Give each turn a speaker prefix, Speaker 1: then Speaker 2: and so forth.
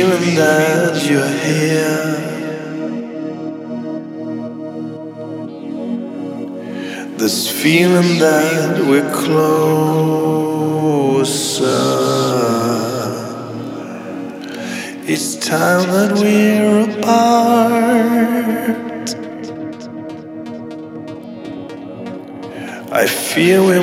Speaker 1: feeling that you're here. This feeling that we're closer. It's time that we're apart. I feel we're